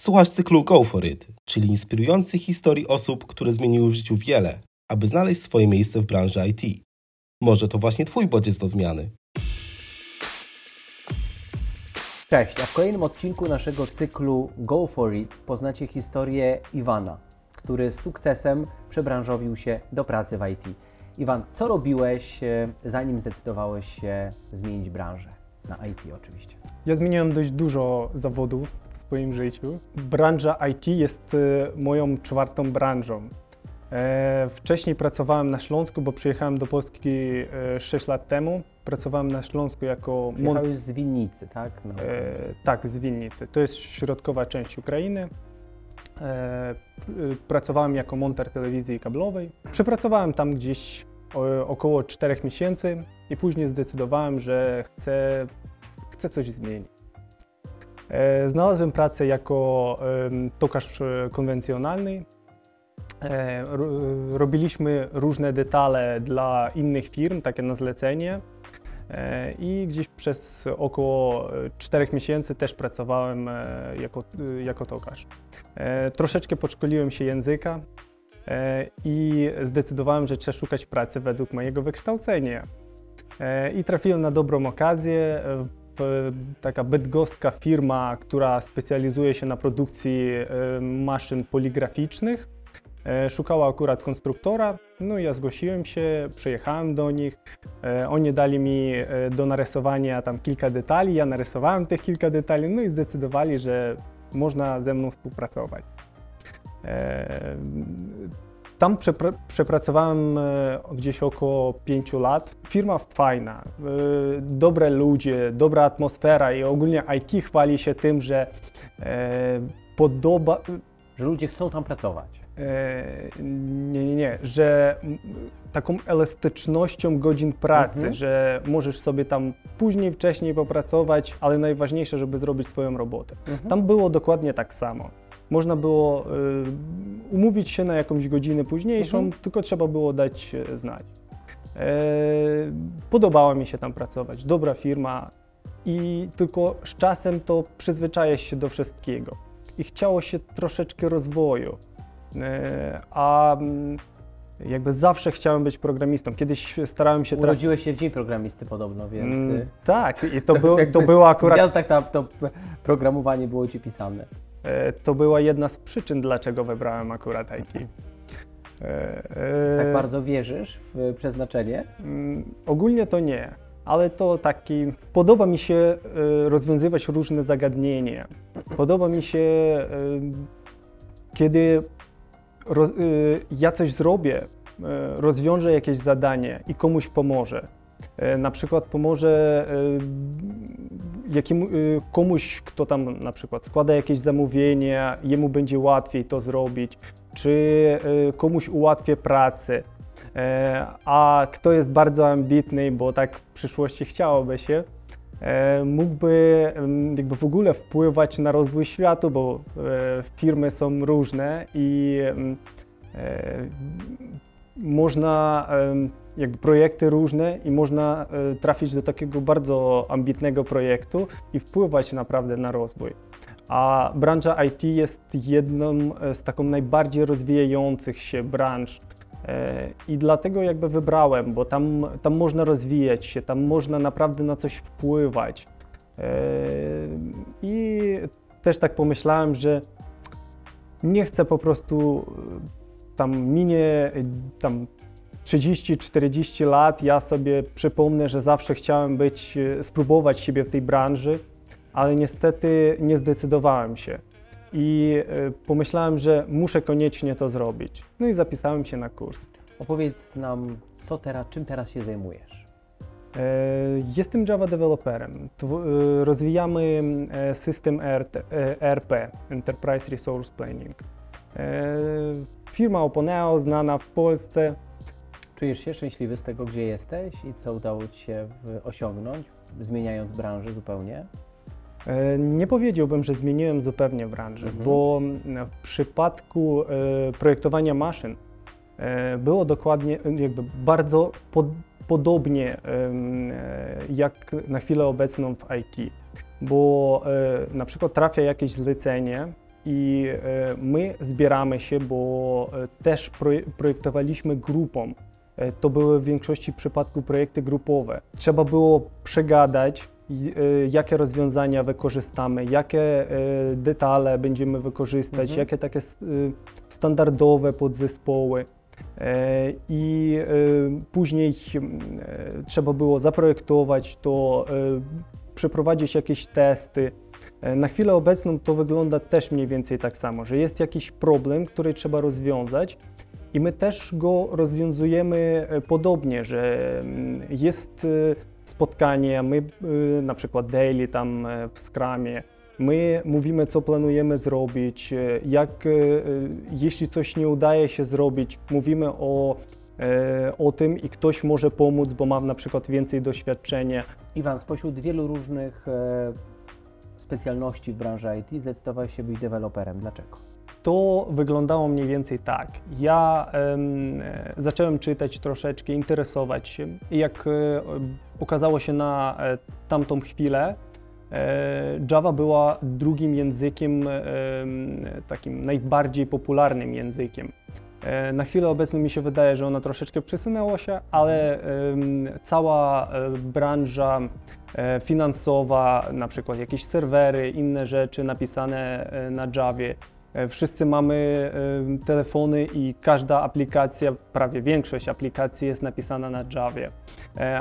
Słuchasz cyklu Go For It, czyli inspirujących historii osób, które zmieniły w życiu wiele, aby znaleźć swoje miejsce w branży IT. Może to właśnie Twój bodziec do zmiany. Cześć, a w kolejnym odcinku naszego cyklu Go For It poznacie historię Iwana, który z sukcesem przebranżowił się do pracy w IT. Iwan, co robiłeś, e, zanim zdecydowałeś się zmienić branżę? Na IT oczywiście. Ja zmieniłem dość dużo zawodów w swoim życiu. Branża IT jest e, moją czwartą branżą. E, Wcześniej pracowałem na Śląsku, bo przyjechałem do Polski e, 6 lat temu. Pracowałem na Śląsku jako Przyjechałeś z Winnicy, tak? No. E, tak, z Winnicy. To jest środkowa część Ukrainy. E, e, pracowałem jako monter telewizji kablowej. Przepracowałem tam gdzieś około 4 miesięcy i później zdecydowałem, że chcę, chcę coś zmienić. E, znalazłem pracę jako tokarz e, konwencjonalny. E, ro, robiliśmy różne detale dla innych firm, takie na zlecenie. I gdzieś przez około 4 miesięcy też pracowałem jako, jako tokarz. Troszeczkę podszkoliłem się języka i zdecydowałem, że trzeba szukać pracy według mojego wykształcenia. I trafiłem na dobrą okazję taka bydgoska firma, która specjalizuje się na produkcji e, maszyn poligraficznych. E, Szukała akurat konstruktora, no i ja zgłosiłem się, przyjechałem do nich. E, Oni dali mi e, do narysowania tam kilka detali, ja narysowałem tych kilka detali, no i zdecydowali, że można ze mną współpracować. Tam przepra- przepracowałem e, gdzieś około 5 lat. Firma fajna, e, dobre ludzie, dobra atmosfera i ogólnie IT chwali się tym, że e, podoba, Że ludzie chcą tam pracować. Nie, nie, nie, że taką elastycznością godzin pracy, Mhm. że możesz sobie tam później, wcześniej popracować, ale najważniejsze, żeby zrobić swoją robotę. Tam było dokładnie tak samo. Można było y, umówić się na jakąś godzinę późniejszą, Mhm. tylko trzeba było dać znać. E, podobało mi się tam pracować, dobra firma i tylko z czasem to przyzwyczajasz się do wszystkiego. I chciało się troszeczkę rozwoju. E, a mm, jakby zawsze chciałem być programistą. Kiedyś starałem się. Urodziłeś się w dzień programisty podobno, więc... Mm, y, tak, i to, był, jakby to było akurat W gwiazdach to programowanie było Ci pisane. E, To była jedna z przyczyn, dlaczego wybrałem akurat IT. E, e, Tak bardzo wierzysz w przeznaczenie? mm, Ogólnie to nie, ale to taki. Podoba mi się rozwiązywać różne zagadnienia. Podoba mi się, kiedy ja coś zrobię, rozwiążę jakieś zadanie i komuś pomoże. E, Na przykład pomoże e, jakiemu, e, komuś, kto tam na przykład składa jakieś zamówienie, jemu będzie łatwiej to zrobić, czy komuś ułatwię pracę. A kto jest bardzo ambitny, bo tak w przyszłości chciałoby się, mógłby jakby w ogóle wpływać na rozwój świata, bo firmy są różne i można jakby projekty różne i można e, trafić do takiego bardzo ambitnego projektu i wpływać naprawdę na rozwój. A branża IT jest jedną e, z taką najbardziej rozwijających się branż. E, I dlatego jakby wybrałem, bo tam, tam można rozwijać się, tam można naprawdę na coś wpływać. I też tak pomyślałem, że nie chcę po prostu tam minie tam 30-40 lat, ja sobie przypomnę, że zawsze chciałem być, e, spróbować siebie w tej branży, ale niestety nie zdecydowałem się. I e, pomyślałem, że muszę koniecznie to zrobić. No i zapisałem się na kurs. Opowiedz nam, co teraz, czym teraz się zajmujesz? E, Jestem Java developerem. Rozwijamy system ERP, Enterprise Resource Planning. Firma Oponeo, znana w Polsce. Czujesz się szczęśliwy z tego, gdzie jesteś i co udało Ci się osiągnąć, zmieniając branżę zupełnie? E, Nie powiedziałbym, że zmieniłem zupełnie branżę, Mhm. bo mm, w przypadku e, projektowania maszyn e, było dokładnie, e, jakby bardzo pod, podobnie e, jak na chwilę obecną w IT, bo e, na przykład trafia jakieś zlecenie i my zbieramy się, bo też projektowaliśmy grupą. To były w większości przypadków projekty grupowe. Trzeba było przegadać, jakie rozwiązania wykorzystamy, jakie detale będziemy wykorzystać, mhm. jakie takie standardowe podzespoły. E, I e, później e, trzeba było zaprojektować to, przeprowadzić jakieś testy. Na chwilę obecną to wygląda też mniej więcej tak samo, że jest jakiś problem, który trzeba rozwiązać i my też go rozwiązujemy podobnie, że mm, jest spotkanie, my na przykład daily tam w Scrumie, My mówimy, co planujemy zrobić, e, jak, e, jeśli coś nie udaje się zrobić, mówimy o, e, o tym i ktoś może pomóc, bo mam na przykład więcej doświadczenia. Iwan, spośród wielu różnych specjalności w branży IT zdecydowałeś się być deweloperem. Dlaczego? To wyglądało mniej więcej tak. Ja um, zacząłem czytać troszeczkę, interesować się jak okazało się na tamtą chwilę, E, Java była drugim językiem, e, takim najbardziej popularnym językiem. E, na chwilę obecną mi się wydaje, że ona troszeczkę przesunęła się, ale cała branża finansowa, na przykład jakieś serwery, inne rzeczy napisane na Javie, Wszyscy mamy telefony i każda aplikacja, prawie większość aplikacji jest napisana na Javie.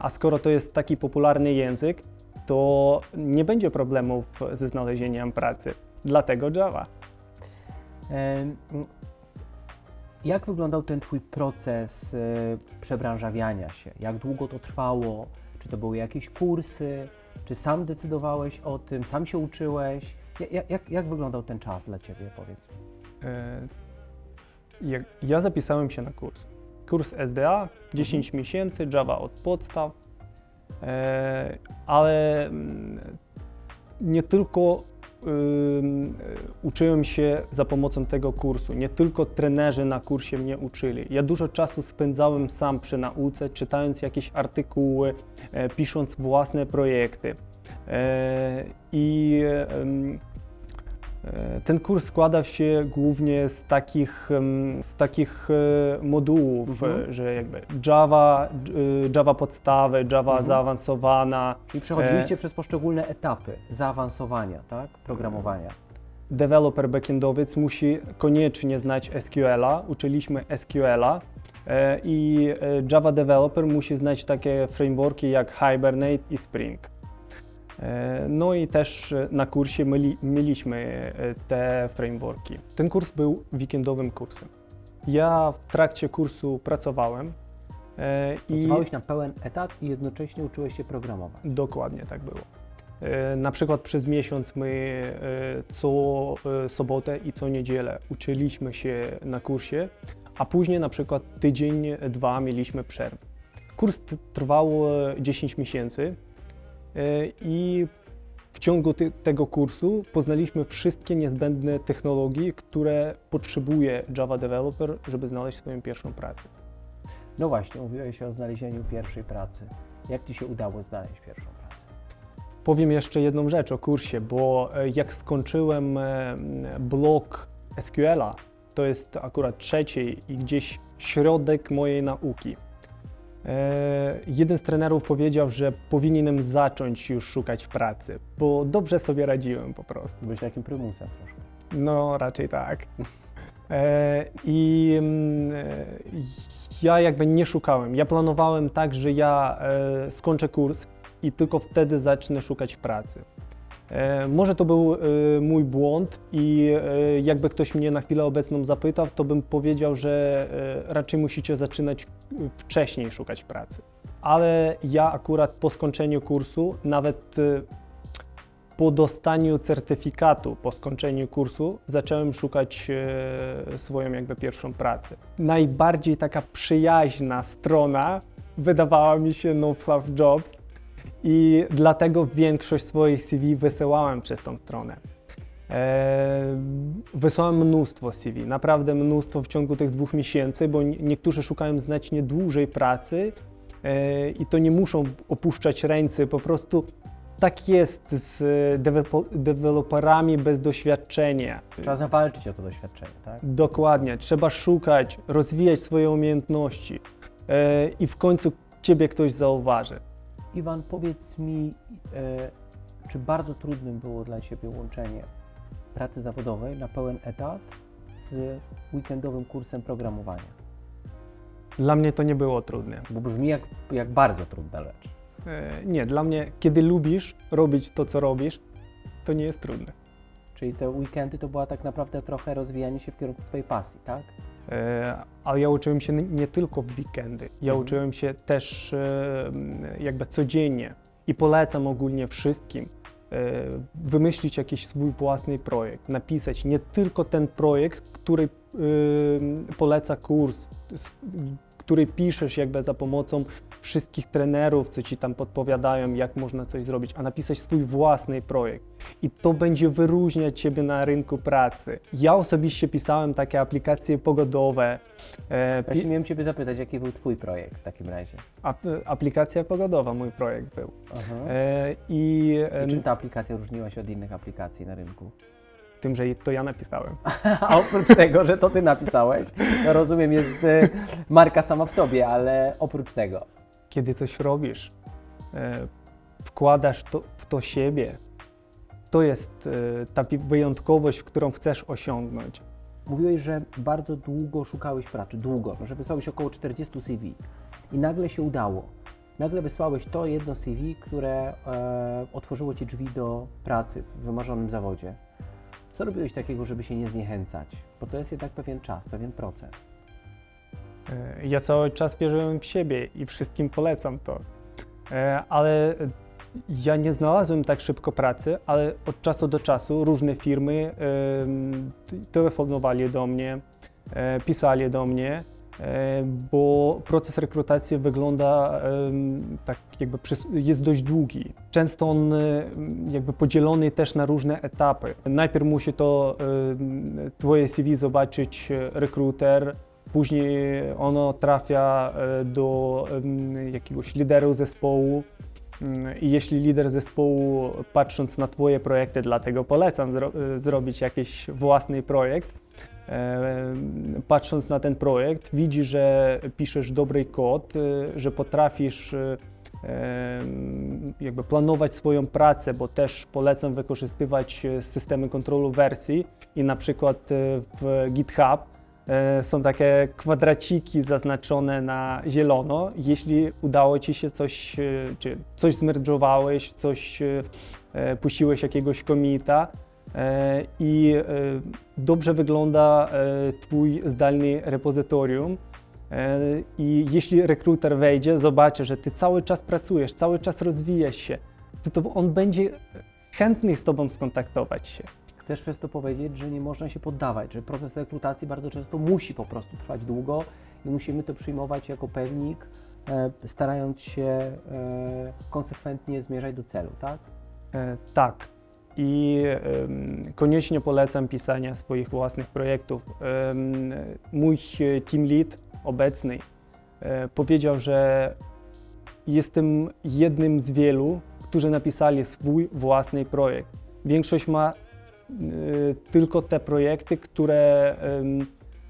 A skoro to jest taki popularny język, to nie będzie problemów ze znalezieniem pracy. Dlatego Java. Jak wyglądał ten Twój proces e, przebranżawiania się? Jak długo to trwało? Czy to były jakieś kursy? Czy sam decydowałeś o tym? Sam się uczyłeś? Jak, jak, jak wyglądał ten czas dla Ciebie, powiedz? E, ja zapisałem się na kurs. Kurs SDA, 10 mhm. miesięcy, Java od podstaw, E, ale mm, nie tylko uczyłem się za pomocą tego kursu. Nie tylko trenerzy na kursie mnie uczyli. Ja dużo czasu spędzałem sam przy nauce, czytając jakieś artykuły, e, pisząc własne projekty. E, I E, ten kurs składa się głównie z takich, z takich e, modułów, mhm. że jakby Java, Java podstawy, Java mhm. zaawansowana. Czyli przechodziliście e... przez poszczególne etapy zaawansowania, tak? Programowania. Developer backendowiec musi koniecznie znać SQL-a, uczyliśmy SQL-a i Java developer musi znać takie frameworki jak Hibernate i Spring. E, no i też na kursie myli, mieliśmy e, te frameworki. Ten kurs był weekendowym kursem. Ja w trakcie kursu pracowałem. E, Pracowałeś na pełen etat i jednocześnie uczyłeś się programować. Dokładnie tak było. Na przykład przez miesiąc my co sobotę i co niedzielę uczyliśmy się na kursie, a później na przykład tydzień, dwa mieliśmy przerwę. Kurs trwał 10 miesięcy, E, i w ciągu tego kursu poznaliśmy wszystkie niezbędne technologie, które potrzebuje Java Developer, żeby znaleźć swoją pierwszą pracę. No właśnie, mówiłeś o znalezieniu pierwszej pracy. Jak Ci się udało znaleźć pierwszą pracę? Powiem jeszcze jedną rzecz o kursie, bo e, jak skończyłem e, blok SQL-a, to jest akurat trzeci i gdzieś środek mojej nauki. E, jeden z trenerów powiedział, że powinienem zacząć już szukać pracy, bo dobrze sobie radziłem po prostu. Byłeś takim prymusem troszkę. No, raczej tak. E, I mm, e, ja jakby nie szukałem. Ja planowałem tak, że ja skończę kurs i tylko wtedy zacznę szukać pracy. E, może to był e, mój błąd i e, jakby ktoś mnie na chwilę obecną zapytał, to bym powiedział, że raczej musicie zaczynać wcześniej szukać pracy. Ale ja akurat po skończeniu kursu, nawet po dostaniu certyfikatu, po skończeniu kursu, zacząłem szukać swoją jakby pierwszą pracę. Najbardziej taka przyjaźna strona wydawała mi się No Fluff Jobs, i dlatego większość swoich CV wysyłałem przez tą stronę. E, wysłałem mnóstwo CV, naprawdę mnóstwo w ciągu tych dwóch miesięcy, bo niektórzy szukają znacznie dłużej pracy e, i to nie muszą opuszczać ręce, po prostu tak jest z deweloperami bez doświadczenia. Trzeba zawalczyć o to doświadczenie, tak? Dokładnie, trzeba szukać, rozwijać swoje umiejętności e, i w końcu ciebie ktoś zauważy. Iwan, powiedz mi, e, czy bardzo trudnym było dla Ciebie łączenie pracy zawodowej na pełen etat z weekendowym kursem programowania? Dla mnie to nie było trudne. Bo brzmi jak, jak bardzo trudna rzecz. E, nie, dla mnie, kiedy lubisz robić to, co robisz, to nie jest trudne. Czyli te weekendy to była tak naprawdę trochę rozwijanie się w kierunku swojej pasji, tak? E, ale ja uczyłem się nie tylko w weekendy. Ja Mhm. uczyłem się też e, jakby codziennie i polecam ogólnie wszystkim e, wymyślić jakiś swój własny projekt, napisać nie tylko ten projekt, który poleca kurs, który piszesz jakby za pomocą wszystkich trenerów, co ci tam podpowiadają, jak można coś zrobić, a napisać swój własny projekt. I to będzie wyróżniać ciebie na rynku pracy. Ja osobiście pisałem takie aplikacje pogodowe. E, pi- Właśnie miałem Ciebie zapytać, jaki był Twój projekt w takim razie? ap, aplikacja pogodowa, mój projekt był. Aha. E, I, I czym ta aplikacja różniła się od innych aplikacji na rynku? Tym, że to ja napisałem. A oprócz tego, że to Ty napisałeś, to rozumiem, jest e, marka sama w sobie, ale oprócz tego. Kiedy coś robisz, e, wkładasz to, w to siebie, to jest e, ta wyjątkowość, którą chcesz osiągnąć. Mówiłeś, że bardzo długo szukałeś pracy, długo, że wysłałeś około 40 CV i nagle się udało. Nagle wysłałeś to jedno CV, które e, otworzyło Ci drzwi do pracy w wymarzonym zawodzie. Co robiłeś takiego, żeby się nie zniechęcać? Bo to jest jednak pewien czas, pewien proces. E, Ja cały czas wierzyłem w siebie i wszystkim polecam to. E, Ale ja nie znalazłem tak szybko pracy, ale od czasu do czasu różne firmy telefonowali do mnie, e, pisali do mnie, bo proces rekrutacji wygląda tak jakby jest dość długi. Często on e, jakby podzielony też na różne etapy. Najpierw musi to twoje CV zobaczyć e, rekruter, później ono trafia e, do jakiegoś lideru zespołu. Mm, I jeśli lider zespołu, patrząc na Twoje projekty, dlatego polecam zro zrobić jakiś własny projekt, e, patrząc na ten projekt, widzi, że piszesz dobry kod, y, że potrafisz y, jakby planować swoją pracę, bo też polecam wykorzystywać e, systemy kontrolu wersji i na przykład w GitHub e, są takie kwadraciki zaznaczone na zielono. Jeśli udało Ci się coś, czy coś zmerdżowałeś, coś e, puściłeś jakiegoś komita i e, dobrze wygląda e, Twój zdalny repozytorium, E, I jeśli rekruter wejdzie, zobaczy, że ty cały czas pracujesz, cały czas rozwijasz się, to, to on będzie chętny z tobą skontaktować się. Chcesz przez to powiedzieć, że nie można się poddawać, że proces rekrutacji bardzo często musi po prostu trwać długo i musimy to przyjmować jako pewnik, e, starając się e, konsekwentnie zmierzać do celu, tak? E, tak. I koniecznie polecam pisania swoich własnych projektów. Mój e, team lead obecny e, powiedział, że jestem jednym z wielu, którzy napisali swój własny projekt. Większość ma e, tylko te projekty, które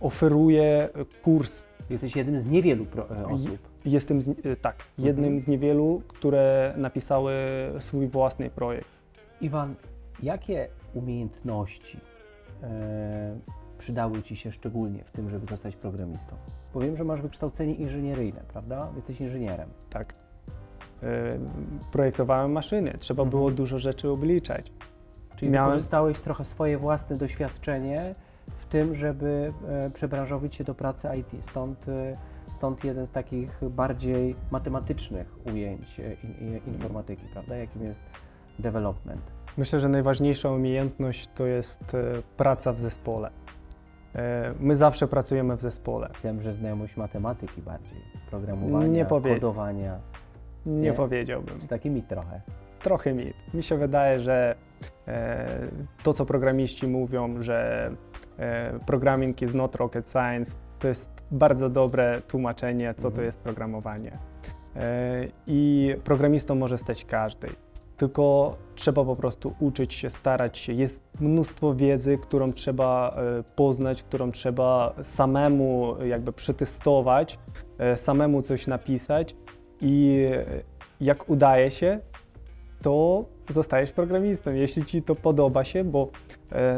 oferuje kurs. Jesteś jednym z niewielu osób. Jestem z, tak, jednym z niewielu, które napisały swój własny projekt. Iwan, jakie umiejętności e, przydały Ci się szczególnie w tym, żeby zostać programistą? Powiem, że masz wykształcenie inżynieryjne, prawda? Jesteś inżynierem. Tak. E, Projektowałem maszyny, trzeba Mhm. było dużo rzeczy obliczać. Czyli Miałem- wykorzystałeś trochę swoje własne doświadczenie w tym, żeby e, przebranżowić się do pracy IT. Stąd, stąd jeden z takich bardziej matematycznych ujęć in, in, informatyki, prawda? Jakim jest development. Myślę, że najważniejsza umiejętność to jest e, praca w zespole. E, My zawsze pracujemy w zespole. Myślałem, że znajomość matematyki bardziej, programowania, Nie powie- kodowania. Nie, Nie? powiedziałbym. To taki mit trochę. Trochę mit. Mi się wydaje, że e, to, co programiści mówią, że programming is not rocket science, to jest bardzo dobre tłumaczenie, co to Mhm. jest programowanie. I programistą może stać każdy. Tylko trzeba po prostu uczyć się, starać się. Jest mnóstwo wiedzy, którą trzeba e, poznać, którą trzeba samemu jakby przetestować, e, samemu coś napisać i e, jak udaje się, to zostajesz programistą, jeśli ci to podoba się, bo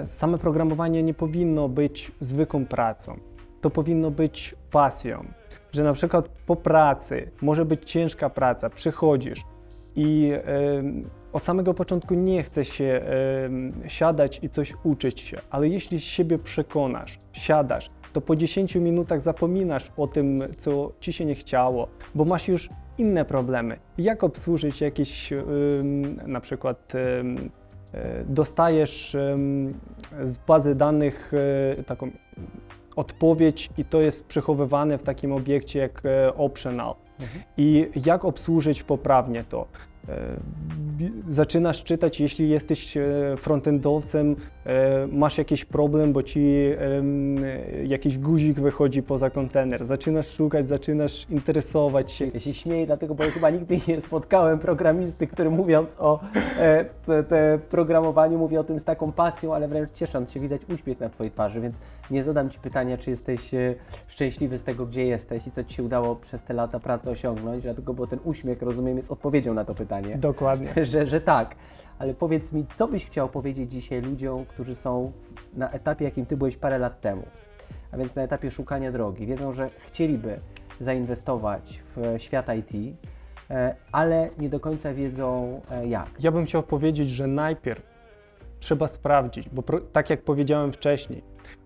same programowanie nie powinno być zwykłą pracą. To powinno być pasją, że na przykład po pracy może być ciężka praca, przychodzisz, i od samego początku nie chce się siadać i coś uczyć się, ale jeśli siebie przekonasz, siadasz, to po 10 minutach zapominasz o tym, co ci się nie chciało, bo masz już inne problemy. Jak obsłużyć jakieś, na przykład e, dostajesz z bazy danych e, taką odpowiedź i to jest przechowywane w takim obiekcie jak e, optional. I jak obsłużyć poprawnie to? E, zaczynasz czytać, jeśli jesteś e, frontendowcem, e, masz jakiś problem, bo ci jakiś guzik wychodzi poza kontener. Zaczynasz szukać, zaczynasz interesować się. Ja się śmieję, dlatego bo ja chyba nigdy nie spotkałem programisty, który mówiąc o programowaniu mówi o tym z taką pasją, ale wręcz ciesząc się, widać uśmiech na Twojej twarzy, więc nie zadam Ci pytania, czy jesteś szczęśliwy z tego, gdzie jesteś i co Ci się udało przez te lata pracy osiągnąć, dlatego bo ten uśmiech, rozumiem, jest odpowiedzią na to pytanie. Dokładnie. Że, że tak. Ale powiedz mi, co byś chciał powiedzieć dzisiaj ludziom, którzy są na etapie, jakim ty byłeś parę lat temu, a więc na etapie szukania drogi. Wiedzą, że chcieliby zainwestować w świat IT, e, ale nie do końca wiedzą e, jak. Ja bym chciał powiedzieć, że najpierw trzeba sprawdzić, bo pro, tak jak powiedziałem wcześniej,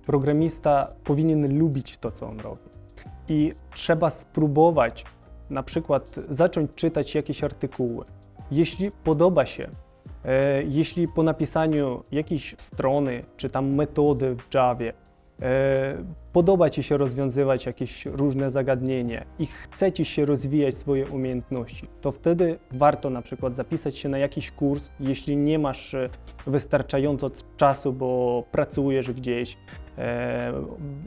programista powinien lubić to, co on robi. I trzeba spróbować na przykład zacząć czytać jakieś artykuły, jeśli podoba się, e, jeśli po napisaniu jakiejś strony czy tam metody w Javie e, podoba Ci się rozwiązywać jakieś różne zagadnienie i chce Ci się rozwijać swoje umiejętności, to wtedy warto na przykład zapisać się na jakiś kurs, jeśli nie masz e, wystarczająco czasu, bo pracujesz gdzieś,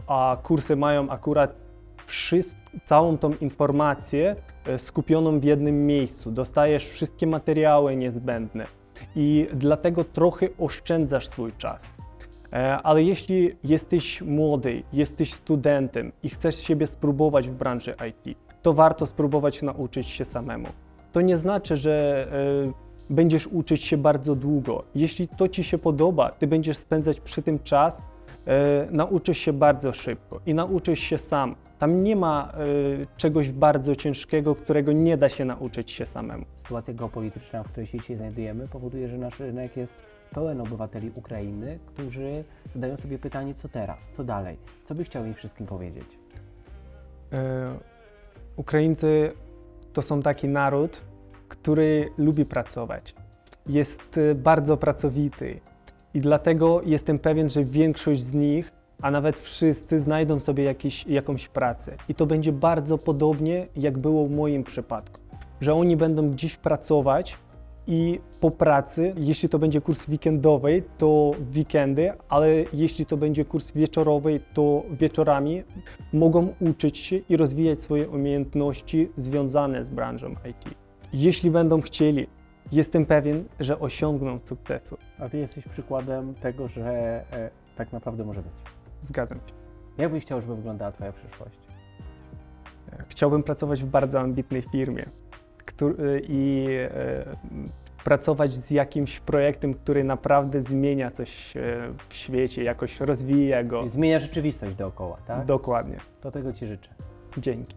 a kursy mają akurat całą tą informację E, skupioną w jednym miejscu, dostajesz wszystkie materiały niezbędne i dlatego trochę oszczędzasz swój czas. E, ale jeśli jesteś młody, jesteś studentem i chcesz siebie spróbować w branży IT, to warto spróbować nauczyć się samemu. To nie znaczy, że e, będziesz uczyć się bardzo długo. Jeśli to ci się podoba, ty będziesz spędzać przy tym czas, nauczysz się bardzo szybko i nauczysz się sam. Tam nie ma y, czegoś bardzo ciężkiego, którego nie da się nauczyć się samemu. Sytuacja geopolityczna, w której się dzisiaj znajdujemy, powoduje, że nasz rynek jest pełen obywateli Ukrainy, którzy zadają sobie pytanie, co teraz, co dalej. Co by chciał im wszystkim powiedzieć? Y, Ukraińcy to są taki naród, który lubi pracować. Jest y, bardzo pracowity i dlatego jestem pewien, że większość z nich a nawet wszyscy znajdą sobie jakiś, jakąś pracę. I to będzie bardzo podobnie, jak było w moim przypadku, że oni będą gdzieś pracować i po pracy, jeśli to będzie kurs weekendowy, to weekendy, ale jeśli to będzie kurs wieczorowy, to wieczorami mogą uczyć się i rozwijać swoje umiejętności związane z branżą IT. Jeśli będą chcieli, jestem pewien, że osiągną sukcesu. A ty jesteś przykładem tego, że e, tak naprawdę może być. Zgadzam się. Jak byś chciał, żeby wyglądała Twoja przyszłość? Chciałbym pracować w bardzo ambitnej firmie który, i e, pracować z jakimś projektem, który naprawdę zmienia coś e, w świecie, jakoś rozwija go. I zmienia rzeczywistość dookoła, tak? Dokładnie. Do tego Ci życzę. Dzięki.